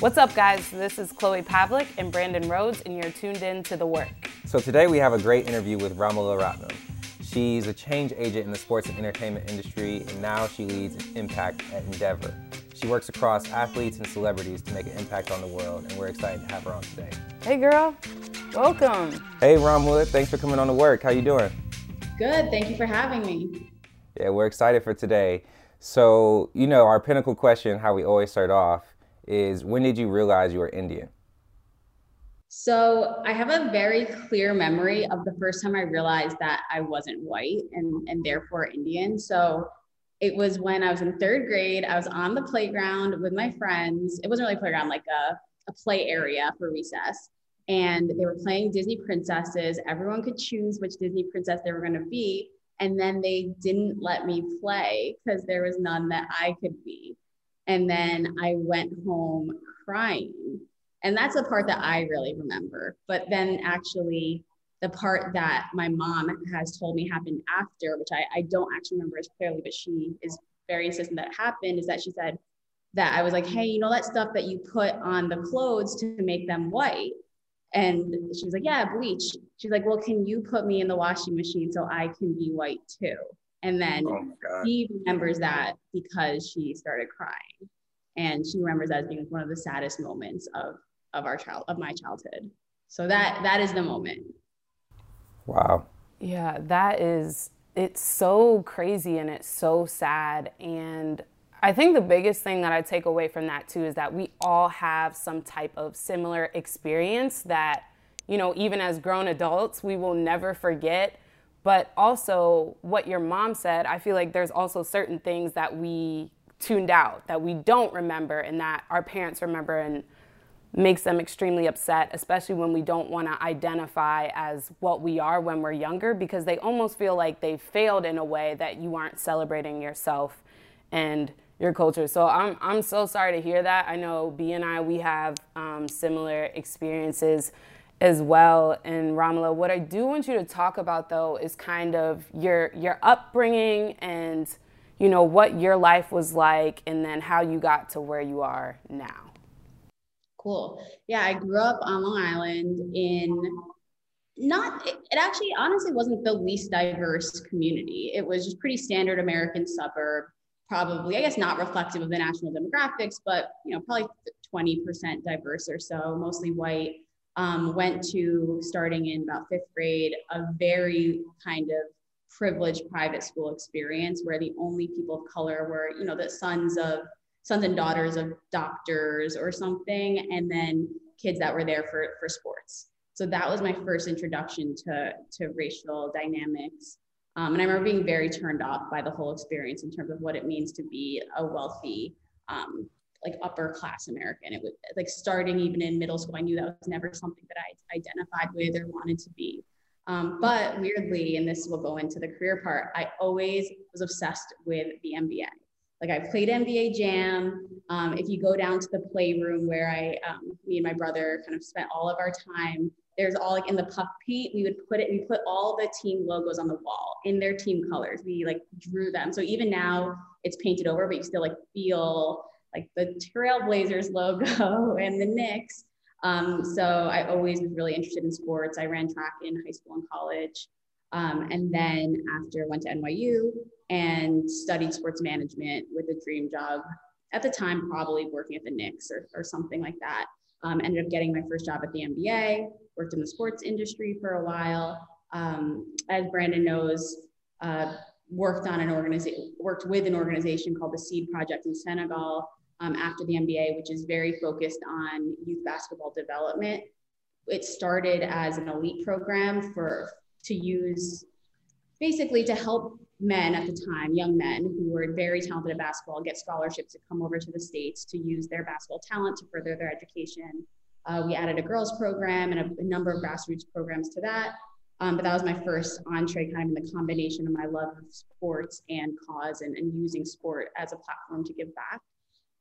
What's up, guys? This is Chloe Pavlik and Brandon Rhodes, and you're tuned in to The Work. So today we have a great interview with Romola Ratnam. She's a change agent in the sports and entertainment industry, and now she leads Impact at Endeavor. She works across athletes and celebrities to make an impact on the world, and we're excited to have her on today. Hey, girl. Welcome. Hey, Romola. Thanks for coming on The work. How you doing? Good. Thank you for having me. Yeah, we're excited for today. So, you know, our pinnacle question, how we always start off, is when did you realize you were Indian? So I have a very clear memory of the first time I realized that I wasn't white and, and therefore Indian. So it was when I was in third grade. I was on the playground with my friends. It wasn't really playground, like a, a play area for recess. And they were playing Disney princesses. Everyone could choose which Disney princess they were going to be. And then they didn't let me play because there was none that I could be. And then I went home crying. And that's the part that I really remember. But then actually, the part that my mom has told me happened after, which I, I don't actually remember as clearly, but she is very insistent that happened, is that she said that I was like, hey, you know that stuff that you put on the clothes to make them white? And she was like, yeah, bleach. She's like, well, can you put me in the washing machine so I can be white too? And then oh she remembers that because she started crying. And she remembers that as being one of the saddest moments of, of our child of my childhood. So that that is the moment. Wow. Yeah, that is it's so crazy and it's so sad. And I think the biggest thing that I take away from that too is that we all have some type of similar experience that, you know, even as grown adults, we will never forget but also, what your mom said, I feel like there's also certain things that we tuned out, that we don't remember, and that our parents remember and makes them extremely upset, especially when we don't want to identify as what we are when we're younger, because they almost feel like they failed in a way that you aren't celebrating yourself and your culture. So I'm, I'm so sorry to hear that. I know B and I, we have um, similar experiences as well. And Romola, what I do want you to talk about though is kind of your your upbringing and you know what your life was like and then how you got to where you are now. Cool. Yeah, I grew up on Long Island in not it actually honestly wasn't the least diverse community. It was just pretty standard American suburb, probably I guess not reflective of the national demographics, but you know, probably 20% diverse or so, mostly white um, went to starting in about fifth grade a very kind of privileged private school experience where the only people of color were you know the sons of sons and daughters of doctors or something and then kids that were there for for sports. So that was my first introduction to to racial dynamics. Um, and i remember being very turned off by the whole experience in terms of what it means to be a wealthy um, like upper class American. It was like starting even in middle school, I knew that was never something that I identified with or wanted to be. Um, but weirdly, and this will go into the career part, I always was obsessed with the NBA. Like I played NBA Jam. Um, if you go down to the playroom where I, um, me and my brother kind of spent all of our time, there's all like in the puck paint, we would put it, we put all the team logos on the wall in their team colors. We like drew them. So even now it's painted over, but you still like feel like the Trailblazers logo and the Knicks. Um, so I always was really interested in sports. I ran track in high school and college. Um, and then after went to NYU and studied sports management with a dream job at the time, probably working at the Knicks or, or something like that. Um, ended up getting my first job at the NBA, worked in the sports industry for a while. Um, as Brandon knows, uh, worked on an organization, worked with an organization called the Seed Project in Senegal, um, after the NBA, which is very focused on youth basketball development. It started as an elite program for to use basically to help men at the time, young men who were very talented at basketball, get scholarships to come over to the States to use their basketball talent to further their education. Uh, we added a girls program and a, a number of grassroots programs to that. Um, but that was my first entree kind of in the combination of my love of sports and cause and, and using sport as a platform to give back.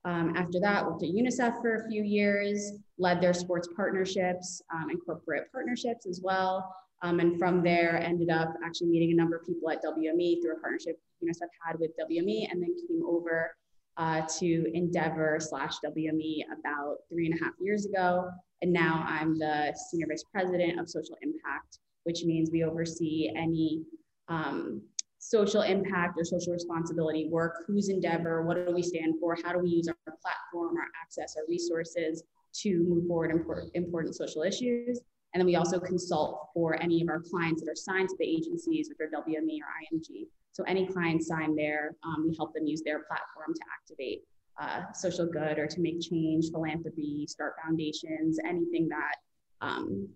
Um, after that, worked at UNICEF for a few years, led their sports partnerships um, and corporate partnerships as well. Um, and from there, ended up actually meeting a number of people at WME through a partnership UNICEF had with WME, and then came over uh, to Endeavor slash WME about three and a half years ago. And now I'm the Senior Vice President of Social Impact, which means we oversee any um, social impact or social responsibility work. Who's Endeavor? What do we stand for? How do we use our platform, our access, our resources to move forward important, important social issues? And then we also consult for any of our clients that are signed to the agencies, which are WME or IMG. So any client signed there, um, we help them use their platform to activate uh, social good or to make change, philanthropy, start foundations, anything that um,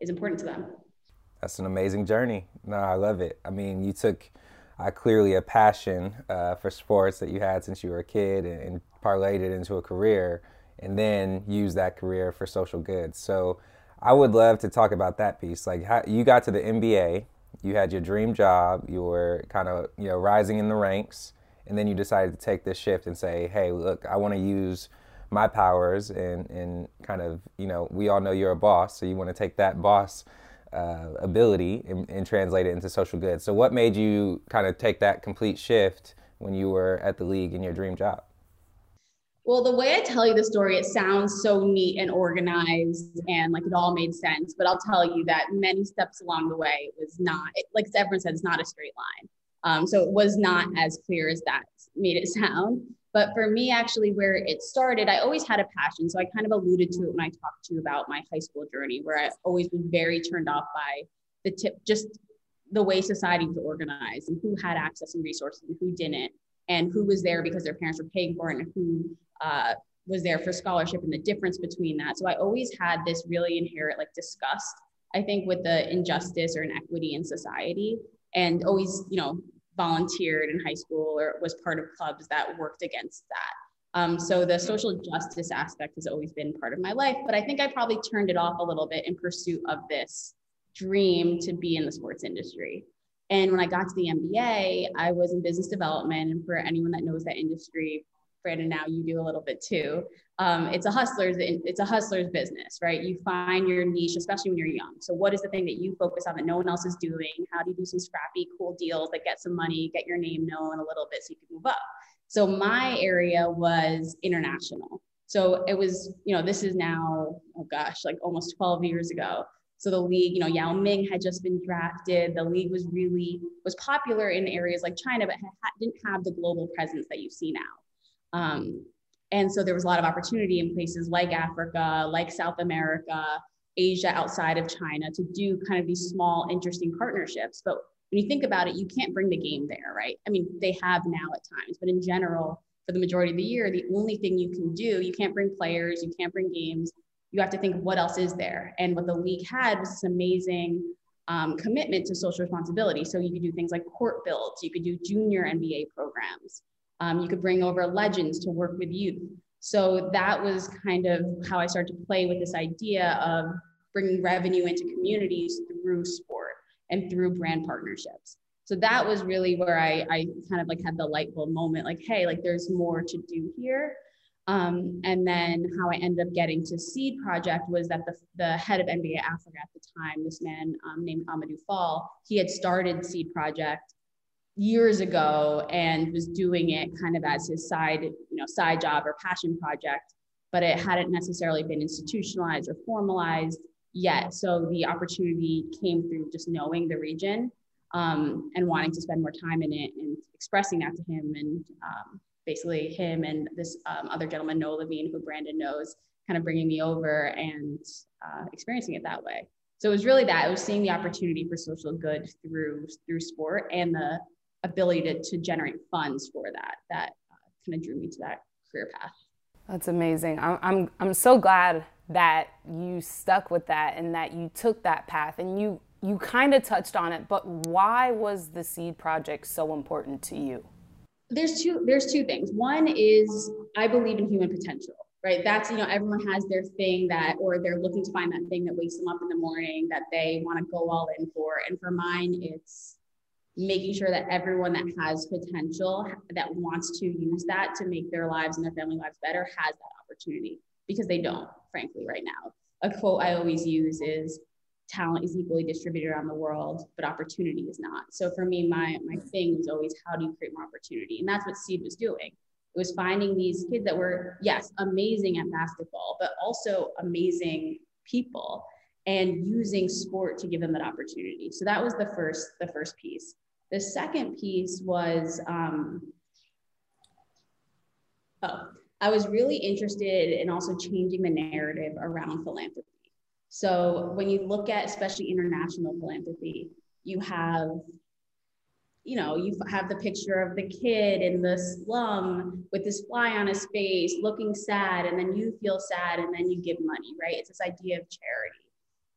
is important to them. That's an amazing journey. No, I love it. I mean, you took uh, clearly a passion uh, for sports that you had since you were a kid and, and parlayed it into a career and then used that career for social good. So I would love to talk about that piece. Like how you got to the NBA, you had your dream job, you were kind of you know rising in the ranks, and then you decided to take this shift and say, hey, look, I want to use my powers and and kind of you know we all know you're a boss, so you want to take that boss. Uh, ability and, and translate it into social good. So, what made you kind of take that complete shift when you were at the league in your dream job? Well, the way I tell you the story, it sounds so neat and organized and like it all made sense. But I'll tell you that many steps along the way, it was not, like everyone said, it's not a straight line. Um, so it was not as clear as that made it sound. But for me, actually, where it started, I always had a passion. So I kind of alluded to it when I talked to you about my high school journey, where I always was very turned off by the tip, just the way society was organized and who had access and resources and who didn't, and who was there because their parents were paying for it and who uh, was there for scholarship and the difference between that. So I always had this really inherent like disgust, I think, with the injustice or inequity in society, and always, you know, volunteered in high school or was part of clubs that worked against that. Um, so the social justice aspect has always been part of my life, but I think I probably turned it off a little bit in pursuit of this dream to be in the sports industry. And when I got to the NBA, I was in business development. And for anyone that knows that industry, Brandon, now you do a little bit too. Um, it's a hustler's it's a hustler's business, right? You find your niche, especially when you're young. So, what is the thing that you focus on that no one else is doing? How do you do some scrappy, cool deals that get some money, get your name known a little bit, so you can move up? So, my area was international. So it was, you know, this is now, oh gosh, like almost 12 years ago. So the league, you know, Yao Ming had just been drafted. The league was really was popular in areas like China, but ha- didn't have the global presence that you see now. Um, and so there was a lot of opportunity in places like Africa, like South America, Asia outside of China to do kind of these small, interesting partnerships. But when you think about it, you can't bring the game there, right? I mean, they have now at times, but in general, for the majority of the year, the only thing you can do, you can't bring players, you can't bring games. You have to think what else is there. And what the league had was this amazing um, commitment to social responsibility. So you could do things like court builds, you could do junior NBA programs. Um, you could bring over legends to work with youth. So that was kind of how I started to play with this idea of bringing revenue into communities through sport and through brand partnerships. So that was really where I, I kind of like had the light bulb moment, like, hey, like there's more to do here. Um, and then how I ended up getting to Seed Project was that the, the head of NBA Africa at the time, this man um, named Amadou Fall, he had started Seed Project years ago and was doing it kind of as his side, you know, side job or passion project, but it hadn't necessarily been institutionalized or formalized yet. So the opportunity came through just knowing the region um, and wanting to spend more time in it and expressing that to him and um, basically him and this um, other gentleman, Noah Levine, who Brandon knows, kind of bringing me over and uh, experiencing it that way. So it was really that it was seeing the opportunity for social good through through sport and the ability to, to generate funds for that that uh, kind of drew me to that career path. That's amazing. I'm, I'm i'm so glad that you stuck with that and that you took that path and you you kind of touched on it but why was the seed project so important to you? There's two there's two things. One is i believe in human potential right? That's you know everyone has their thing that or they're looking to find that thing that wakes them up in the morning that they want to go all in for. And for mine it's making sure that everyone that has potential that wants to use that to make their lives and their family lives better has that opportunity because they don't frankly right now a quote i always use is talent is equally distributed around the world but opportunity is not so for me my my thing was always how do you create more opportunity and that's what seed was doing it It was finding these kids that were, yes, amazing at basketball, but also amazing people and using sport to give them that opportunity. So that was the first, the first piece. The second piece was, um, oh, I was really interested in also changing the narrative around philanthropy. So when you look at especially international philanthropy, you have you know, you have the picture of the kid in the slum with this fly on his face looking sad, and then you feel sad, and then you give money, right? It's this idea of charity.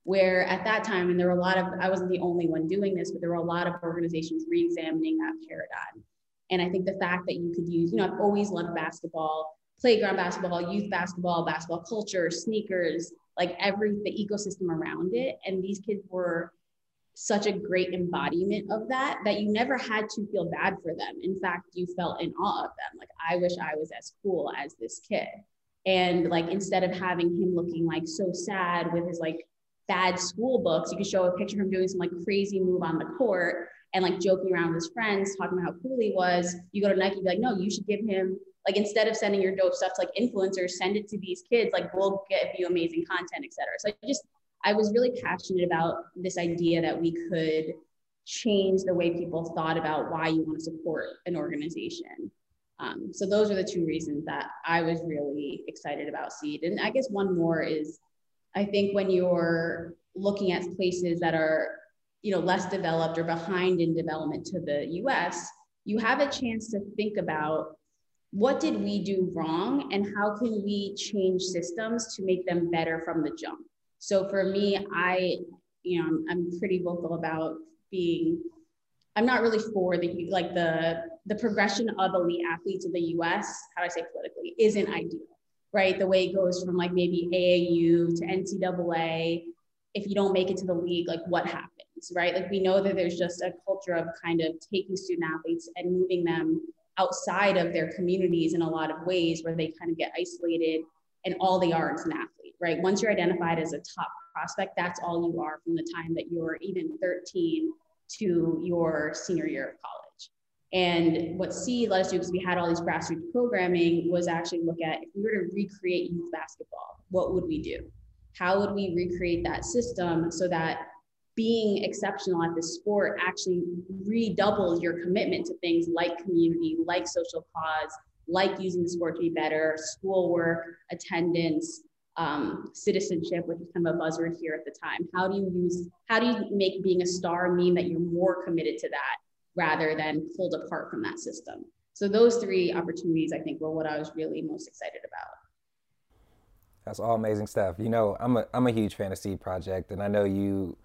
Where at that time, and there were a lot of, I wasn't the only one doing this, but there were a lot of organizations re examining that paradigm. And I think the fact that you could use, you know, I've always loved basketball, playground basketball, youth basketball, basketball culture, sneakers, like every the ecosystem around it. And these kids were such a great embodiment of that that you never had to feel bad for them. In fact, you felt in awe of them. Like, I wish I was as cool as this kid. And like, instead of having him looking like so sad with his like bad school books, you could show a picture of him doing some like crazy move on the court and like joking around with his friends, talking about how cool he was. You go to Nike, be like, no, you should give him like instead of sending your dope stuff to like influencers, send it to these kids. Like we'll give you amazing content, etc. So I just I was really passionate about this idea that we could change the way people thought about why you want to support an organization. Um, so those are the two reasons that I was really excited about Seed. And I guess one more is I think when you're looking at places that are you know less developed or behind in development to the US, you have a chance to think about what did we do wrong and how can we change systems to make them better from the jump. So for me, I, you know, I'm, pretty vocal about being, I'm not really for the, like the, the progression of elite athletes in the US, how do I say politically, isn't ideal, right? The way it goes from like maybe AAU to NCAA, if you don't make it to the league, like what happens, right? Like we know that there's just a culture of kind of taking student athletes and moving them outside of their communities in a lot of ways where they kind of get isolated and all they are is an athlete right? Once you're identified as a top prospect, that's all you are from the time that you're even 13 to your senior year of college. And what Seed let us do, because we had all these grassroots programming, was actually look at if we were to recreate youth basketball, what would we do? How would we recreate that system so that being exceptional at this sport actually redoubles your commitment to things like community, like social cause, like using the sport to be better, schoolwork, attendance, um, citizenship, which is kind of a buzzword here at the time. How do you use, how do you make being a star mean that you're more committed to that rather than pulled apart from that system? So those three opportunities, I think, were what I was really most excited about. That's all amazing stuff. You know, I'm a I'm a huge fan of Seed Project, and I know you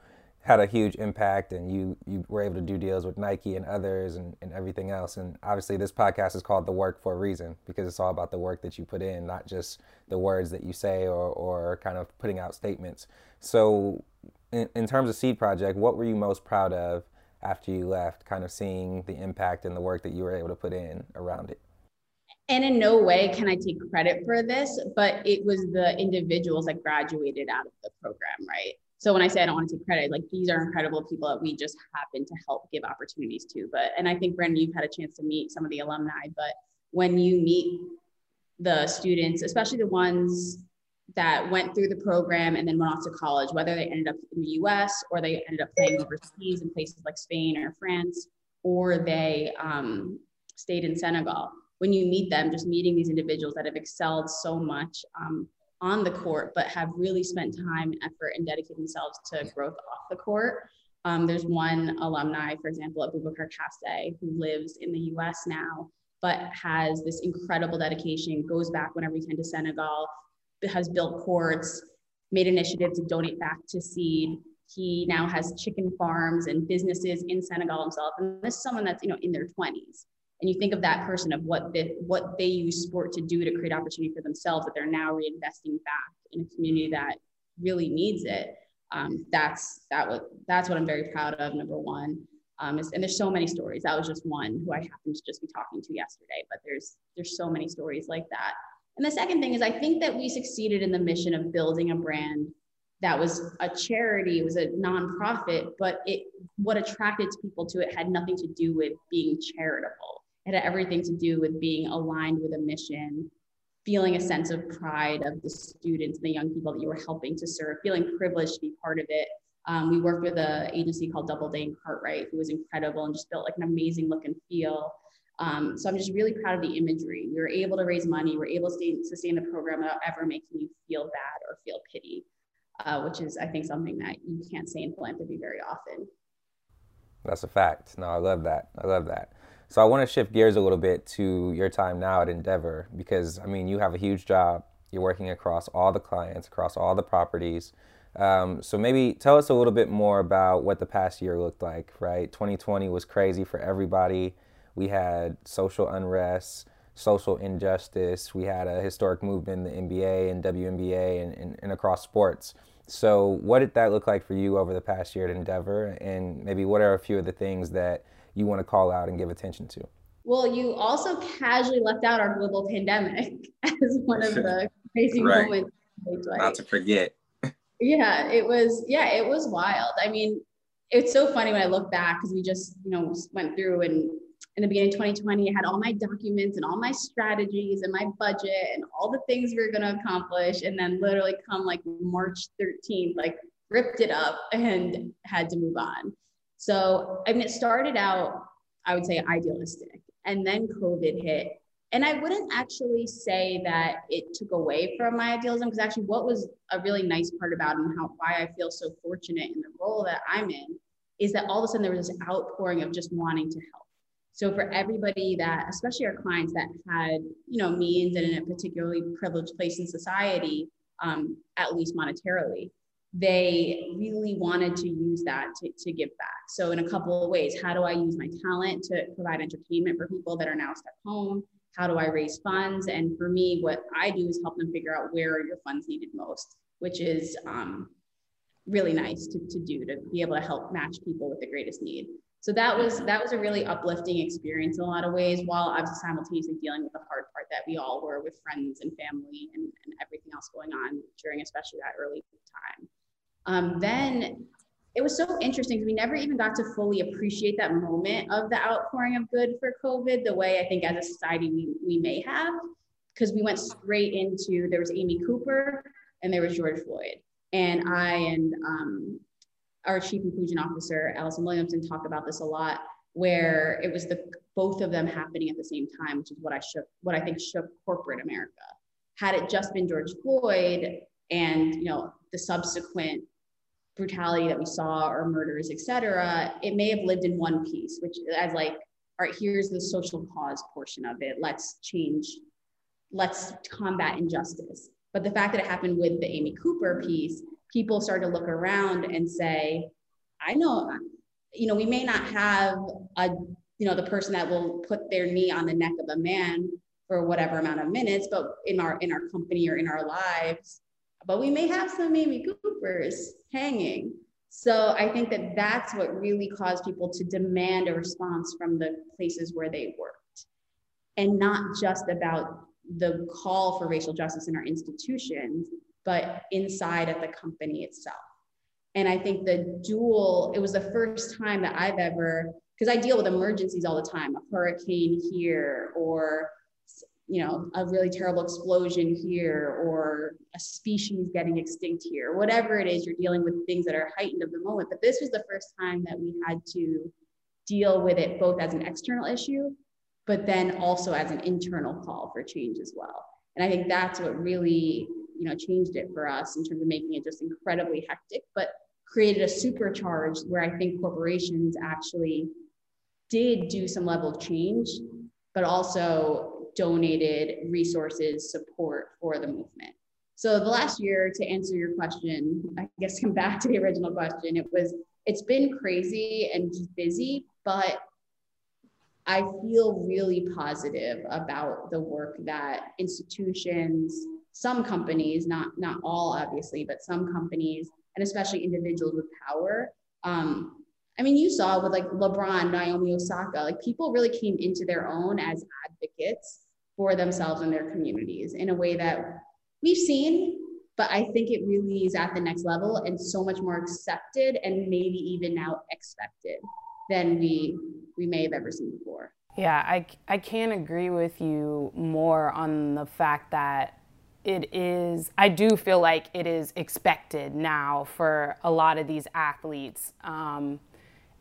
had a huge impact and you you were able to do deals with Nike and others and, and everything else. And obviously this podcast is called The Work for a reason because it's all about the work that you put in, not just the words that you say or, or kind of putting out statements. So in, in terms of Seed Project, what were you most proud of after you left, kind of seeing the impact and the work that you were able to put in around it? And in no way can I take credit for this, but it was the individuals that graduated out of the program, right? so when I say I don't want to take credit, like these are incredible people that we just happen to help give opportunities to. But and I think Brandon, you've had a chance to meet some of the alumni, but when you meet the students, especially the ones that went through the program and then went off to college, whether they ended up in the US or they ended up playing overseas in places like Spain or France, or they um, stayed in Senegal. When you meet them, just meeting these individuals that have excelled so much, um, on the court, but have really spent time, effort, and dedicated themselves to growth off the court. Um, there's one alumni, for example, at Boubacar Kassé, who lives in the US now, but has this incredible dedication, goes back whenever he can to Senegal, has built courts, made initiatives to donate back to seed. He now has chicken farms and businesses in Senegal himself. And this is someone that's, you know, in their 20s and you think of that person of what the, what they use sport to do to create opportunity for themselves that they're now reinvesting back in a community that really needs it. Um, that's that what that's what i'm very proud of number one. Um, is, and there's so many stories. That was just one who i happened to just be talking to yesterday but there's there's so many stories like that and the second thing is i think that we succeeded in the mission of building a brand that was a charity, it was a nonprofit, but it what attracted people to it had nothing to do with being charitable It had everything to do with being aligned with a mission, feeling a sense of pride of the students, and the young people that you were helping to serve, feeling privileged to be part of it. Um, we worked with an agency called Doubleday and Cartwright, who was incredible and just built like an amazing look and feel. Um, so I'm just really proud of the imagery. We were able to raise money. We are able to sustain the program without ever making you feel bad or feel pity, uh, which is, I think, something that you can't say in philanthropy very often. That's a fact. No, I love that. I love that. So I want to shift gears a little bit to your time now at Endeavor because, I mean, you have a huge job. You're working across all the clients, across all the properties. Um, so maybe tell us a little bit more about what the past year looked like, right? 2020 was crazy for everybody. We had social unrest, social injustice. We had a historic movement in the NBA and WNBA and, and, and across sports. So, what did that look like for you over the past year at Endeavor? And maybe what are a few of the things that you want to call out and give attention to? Well, you also casually left out our global pandemic as one of the crazy right. moments. Not to forget. yeah, it was. Yeah, it was wild. I mean, it's so funny when I look back because we just, you know, went through and in the beginning of 2020, I had all my documents and all my strategies and my budget and all the things we were going to accomplish. And then literally come like March 13th, like ripped it up and had to move on. So, I mean, it started out, I would say, idealistic. And then COVID hit. And I wouldn't actually say that it took away from my idealism, because actually, what was a really nice part about and how why I feel so fortunate in the role that I'm in is that all of a sudden there was this outpouring of just wanting to help. So for everybody that, especially our clients that had, you know, means and in a particularly privileged place in society, um, at least monetarily, they really wanted to use that to, to give back. So, in a couple of ways, how do I use my talent to provide entertainment for people that are now stuck home? How do I raise funds? And for me, what I do is help them figure out where your funds needed most, which is um, really nice to, to do to be able to help match people with the greatest need. So that was that was a really uplifting experience in a lot of ways, while I was simultaneously dealing with the hard part that we all were with friends and family and, and everything else going on during especially that early time. Um, then it was so interesting because we never even got to fully appreciate that moment of the outpouring of good for COVID the way I think as a society we, we may have, because we went straight into there was Amy Cooper and there was George Floyd. And I and um, our chief inclusion officer, Allison Williamson, talked about this a lot, where it was the both of them happening at the same time, which is what I shook, what I think shook corporate America. Had it just been George Floyd and you know the subsequent brutality that we saw or murders, et cetera, it may have lived in one piece, which as like, all right, here's the social cause portion of it. Let's change, let's combat injustice. But the fact that it happened with the Amy Cooper piece, people start to look around and say, I know, you know, we may not have a, you know, the person that will put their knee on the neck of a man for whatever amount of minutes, but in our in our company or in our lives, but we may have some Amy Coopers hanging. So I think that that's what really caused people to demand a response from the places where they worked, and not just about the call for racial justice in our institutions, but inside of the company itself. And I think the dual, it was the first time that I've ever, because I deal with emergencies all the time, a hurricane here, or you know, a really terrible explosion here, or a species getting extinct here, whatever it is, you're dealing with things that are heightened of the moment. But this was the first time that we had to deal with it both as an external issue, but then also as an internal call for change as well. And I think that's what really you know changed it for us in terms of making it just incredibly hectic but created a supercharge where i think corporations actually did do some level of change but also donated resources support for the movement. So the last year to answer your question i guess come back to the original question it was it's been crazy and busy but I feel really positive about the work that institutions some companies, not not all obviously, but some companies and especially individuals with power. Um, I mean, you saw with like LeBron, Naomi Osaka, like people really came into their own as advocates for themselves and their communities in a way that we've seen, but I think it really is at the next level and so much more accepted and maybe even now expected than we we may have ever seen before. Yeah, I, I can't agree with you more on the fact that it is, I do feel like it is expected now for a lot of these athletes. Um,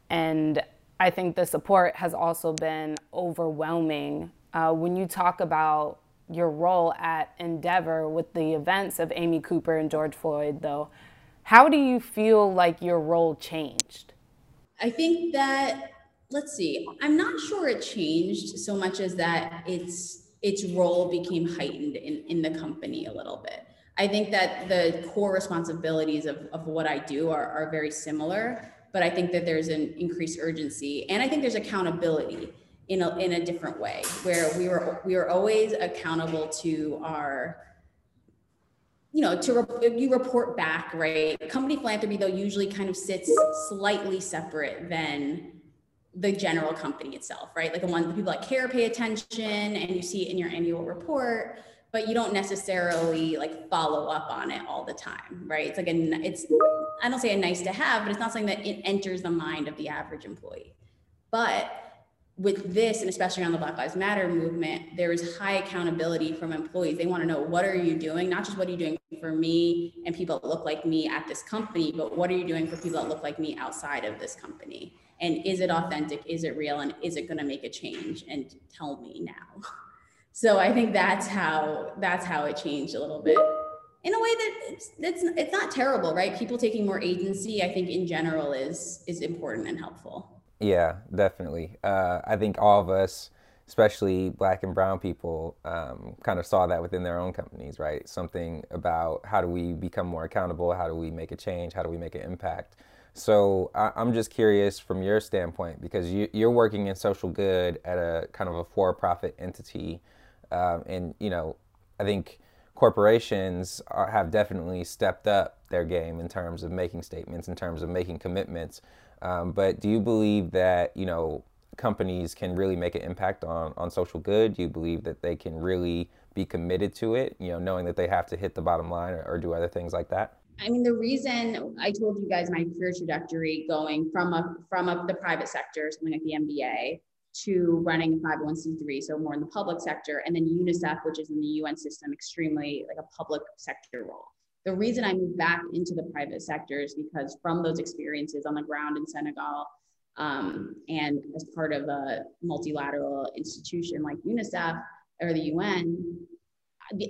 and I think the support has also been overwhelming. Uh, when you talk about your role at Endeavor with the events of Amy Cooper and George Floyd, though, how do you feel like your role changed? I think that let's see. I'm not sure it changed so much as that its its role became heightened in in the company a little bit. I think that the core responsibilities of, of what I do are, are very similar, but I think that there's an increased urgency and I think there's accountability in a, in a different way where we were we were always accountable to our you know to re- you report back right company philanthropy though usually kind of sits slightly separate than the general company itself right? Like the ones the people that care pay attention and you see it in your annual report but you don't necessarily like follow up on it all the time right? It's like a it's i don't say a nice to have but it's not something that it enters the mind of the average employee. But with this and especially on the black lives matter movement there is high accountability from employees. They want to know what are you doing? Not just what are you doing for me and people that look like me at this company but what are you doing for people that look like me outside of this company and is it authentic is it real and is it going to make a change and tell me now so i think that's how that's how it changed a little bit in a way that it's it's, it's not terrible right people taking more agency i think in general is is important and helpful yeah, definitely. Uh, I think all of us, especially black and brown people, um, kind of saw that within their own companies, right? Something about how do we become more accountable? How do we make a change? How do we make an impact? So I, am just curious from your standpoint because you, are working in social good at a kind of a for-profit entity, um, and you know, I think corporations are, have definitely stepped up their game in terms of making statements, in terms of making commitments. Um, but do you believe that you know companies can really make an impact on on social good? Do you believe that they can really be committed to it? You know, knowing that they have to hit the bottom line or, or do other things like that. I mean, the reason I told you guys my career trajectory going from a from a, the private sector, something like the NBA, to running a 501c3, so more in the public sector, and then UNICEF, which is in the UN system, extremely like a public sector role. The reason I moved back into the private sector is because from those experiences on the ground in Senegal um, and as part of a multilateral institution like UNICEF or the UN,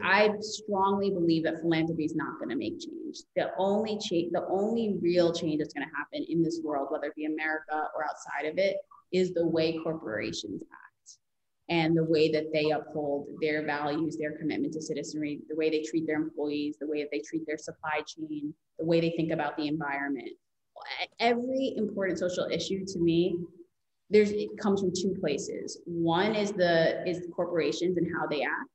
I strongly believe that philanthropy is not going to make change. The only change, the only real change that's going to happen in this world, whether it be America or outside of it, is the way corporations act and the way that they uphold their values, their commitment to citizenry, the way they treat their employees, the way that they treat their supply chain, the way they think about the environment. Every important social issue to me, there's it comes from two places. One is the is corporations and how they act.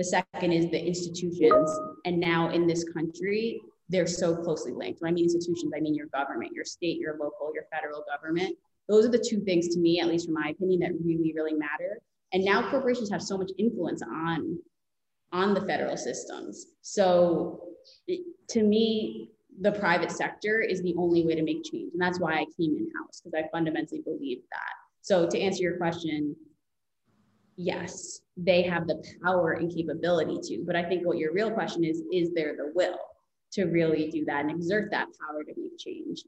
The second is the institutions. And now in this country, they're so closely linked. When I mean institutions, I mean your government, your state, your local, your federal government. Those are the two things to me, at least from my opinion, that really, really matter and now corporations have so much influence on on the federal systems so it, to me the private sector is the only way to make change and that's why i came in house because i fundamentally believe that so to answer your question yes they have the power and capability to but i think what your real question is is there the will to really do that and exert that power to make change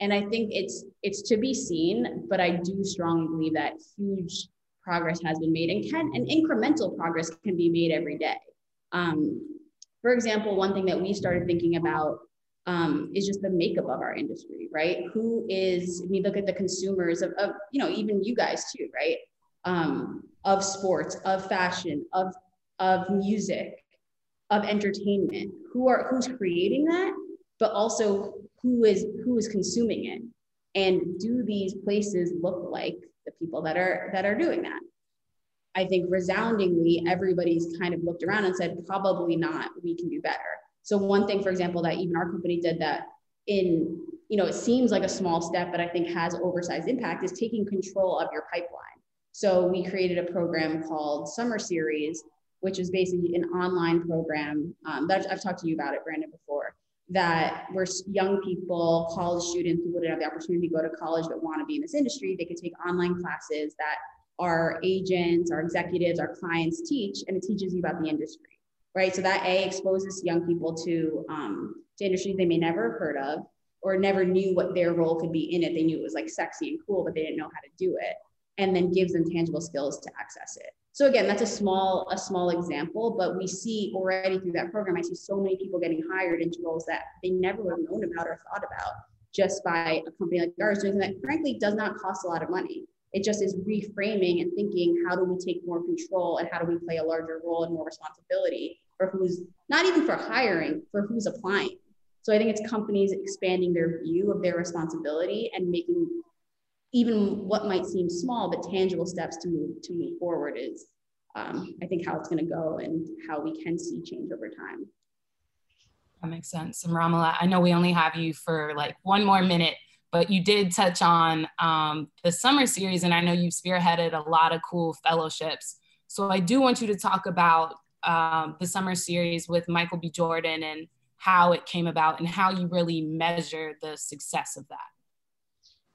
and i think it's it's to be seen but i do strongly believe that huge progress has been made and can and incremental progress can be made every day. Um, for example, one thing that we started thinking about um, is just the makeup of our industry, right? Who is, we look at the consumers of, of you know, even you guys too, right? Um, of sports, of fashion, of, of music, of entertainment, who are, who's creating that, but also who is, who is consuming it? And do these places look like the people that are that are doing that. I think resoundingly, everybody's kind of looked around and said, probably not, we can do better. So one thing, for example, that even our company did that in, you know, it seems like a small step, but I think has oversized impact is taking control of your pipeline. So we created a program called Summer Series, which is basically an online program um, that I've talked to you about it, Brandon, before, that where young people, college students who wouldn't have the opportunity to go to college but want to be in this industry, they could take online classes that our agents, our executives, our clients teach, and it teaches you about the industry, right? So that A exposes young people to, um, to industries they may never have heard of or never knew what their role could be in it. They knew it was like sexy and cool, but they didn't know how to do it, and then gives them tangible skills to access it. So again, that's a small a small example, but we see already through that program, I see so many people getting hired into roles that they never would have known about or thought about just by a company like ours doing that frankly does not cost a lot of money. It just is reframing and thinking how do we take more control and how do we play a larger role and more responsibility for who's not even for hiring, for who's applying. So I think it's companies expanding their view of their responsibility and making even what might seem small but tangible steps to move to move forward is um, I think how it's going to go and how we can see change over time. That makes sense. And Romola, I know we only have you for like one more minute, but you did touch on um, the summer series, and I know you've spearheaded a lot of cool fellowships. So I do want you to talk about um, the summer series with Michael B. Jordan and how it came about and how you really measure the success of that.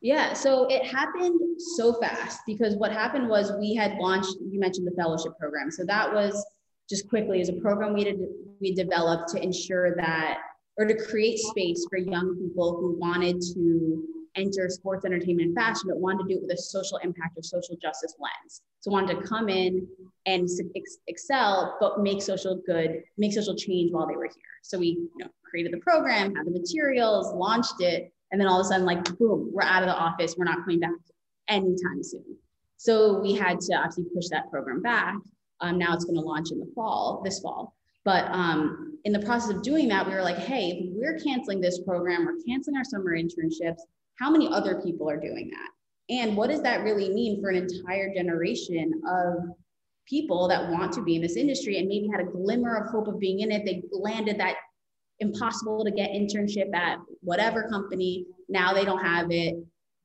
Yeah, so it happened so fast because what happened was we had launched, you mentioned the fellowship program. So that was just quickly as a program we did we developed to ensure that or to create space for young people who wanted to enter sports entertainment and fashion but wanted to do it with a social impact or social justice lens so wanted to come in and ex- excel but make social good make social change while they were here so we you know created the program had the materials launched it and then all of a sudden like boom we're out of the office we're not coming back anytime soon so we had to obviously push that program back um, now it's going to launch in the fall, this fall. But um, in the process of doing that, we were like, hey, if we're canceling this program, we're canceling our summer internships. How many other people are doing that? And what does that really mean for an entire generation of people that want to be in this industry and maybe had a glimmer of hope of being in it? They landed that impossible to get internship at whatever company. Now they don't have it.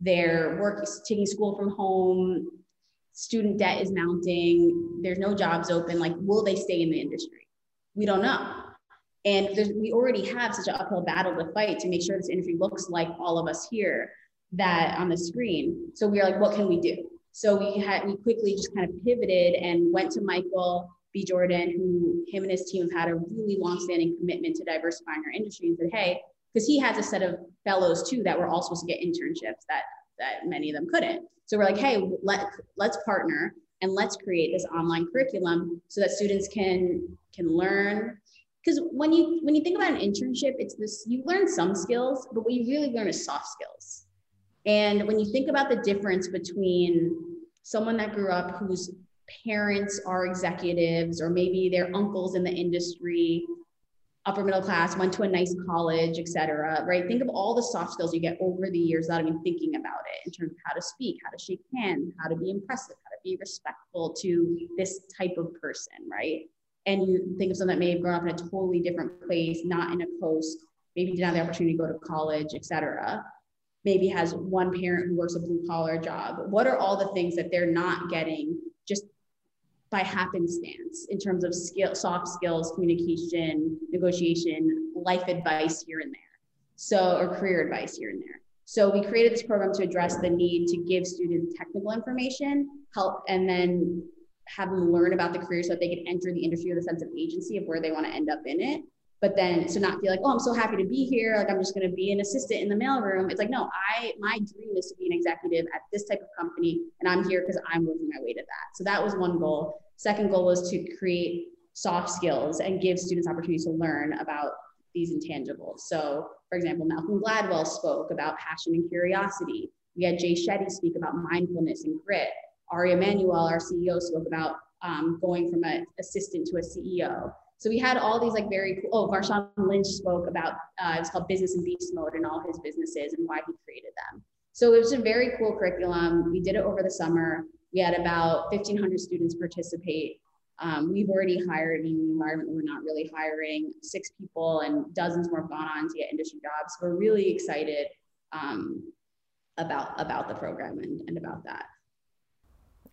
Their work is taking school from home student debt is mounting, there's no jobs open, like, will they stay in the industry? We don't know. And we already have such an uphill battle to fight to make sure this industry looks like all of us here that on the screen. So we are like, what can we do? So we had we quickly just kind of pivoted and went to Michael Jordan, who him and his team have had a really long-standing commitment to diversifying our industry and said, hey, because he has a set of fellows too that were all supposed to get internships that that many of them couldn't. So we're like, hey, let, let's partner and let's create this online curriculum so that students can can learn. Because when you when you think about an internship it's this you learn some skills but what you really learn is soft skills. And when you think about the difference between someone that grew up whose parents are executives or maybe their uncles in the industry upper middle class, went to a nice college, et cetera, right? Think of all the soft skills you get over the years without even thinking about it in terms of how to speak, how to shake hands, how to be impressive, how to be respectful to this type of person, right? And you think of someone that may have grown up in a totally different place, not in a coast, maybe didn't have the opportunity to go to college, et cetera. Maybe has one parent who works a blue collar job. What are all the things that they're not getting by happenstance in terms of skill, soft skills, communication, negotiation, life advice here and there. So, or career advice here and there. So we created this program to address the need to give students technical information, help, and then have them learn about the career so that they can enter the industry with a sense of agency of where they want to end up in it. But then to not feel like, oh, I'm so happy to be here. Like I'm just going to be an assistant in the mailroom. It's like, no, I my dream is to be an executive at this type of company, and I'm here because I'm working my way to that. So that was one goal. Second goal was to create soft skills and give students opportunities to learn about these intangibles. So, for example, Malcolm Gladwell spoke about passion and curiosity. We had Jay Shetty speak about mindfulness and grit. Ari Emanuel, our CEO, spoke about um, going from an assistant to a CEO. So we had all these like very cool. Oh, Marshawn Lynch spoke about uh, it's called Business and Beast Mode and all his businesses and why he created them. So it was a very cool curriculum. We did it over the summer. We had about 1,500 students participate. Um, we've already hired in an environment we're not really hiring six people and dozens more have gone on to get industry jobs. We're really excited um, about, about the program and, and about that.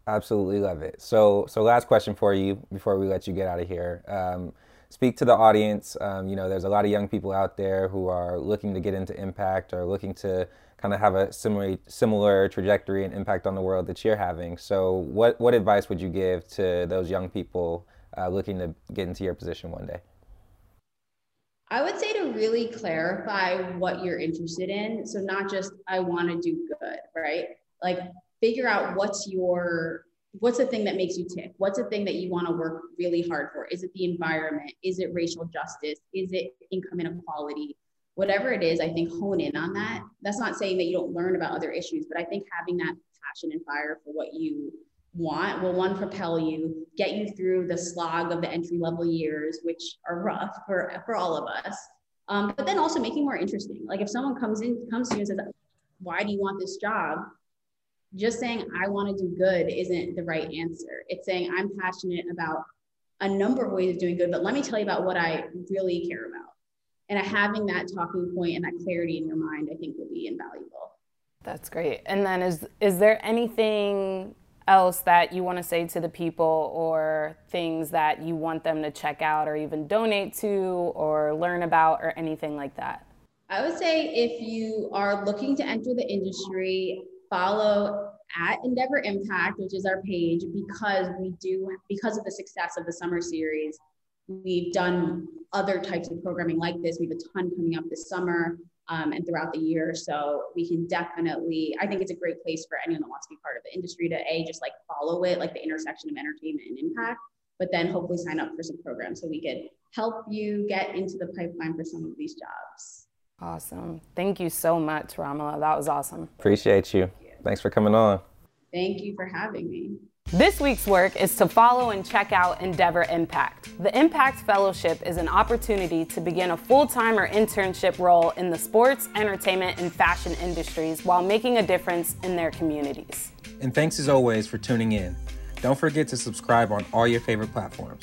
Absolutely love it. So, so last question for you before we let you get out of here. Um, speak to the audience. Um, you know, there's a lot of young people out there who are looking to get into impact or looking to kind of have a similar similar trajectory and impact on the world that you're having. So, what what advice would you give to those young people uh, looking to get into your position one day? I would say to really clarify what you're interested in. So not just I want to do good, right? Like figure out what's your what's the thing that makes you tick? What's the thing that you want to work really hard for? Is it the environment? Is it racial justice? Is it income inequality? Whatever it is, I think hone in on that. That's not saying that you don't learn about other issues, but I think having that passion and fire for what you want will one propel you, get you through the slog of the entry level years, which are rough for, for all of us. Um, but then also making more interesting. Like if someone comes in, comes to you and says, why do you want this job? Just saying, I want to do good isn't the right answer. It's saying, I'm passionate about a number of ways of doing good, but let me tell you about what I really care about. And having that talking point and that clarity in your mind, I think will be invaluable. That's great. And then is is there anything else that you want to say to the people or things that you want them to check out or even donate to or learn about or anything like that? I would say if you are looking to enter the industry, follow at Endeavor Impact, which is our page, because we do, because of the success of the summer series, we've done other types of programming like this. We have a ton coming up this summer um, and throughout the year. So we can definitely, I think it's a great place for anyone that wants to be part of the industry to A, just like follow it, like the intersection of entertainment and impact, but then hopefully sign up for some programs so we could help you get into the pipeline for some of these jobs. Awesome. Thank you so much, Romola. That was awesome. Appreciate you. You. Thanks for coming on. Thank you for having me. This week's work is to follow and check out Endeavor Impact. The Impact Fellowship is an opportunity to begin a full time or internship role in the sports, entertainment, and fashion industries while making a difference in their communities. And thanks as always for tuning in. Don't forget to subscribe on all your favorite platforms.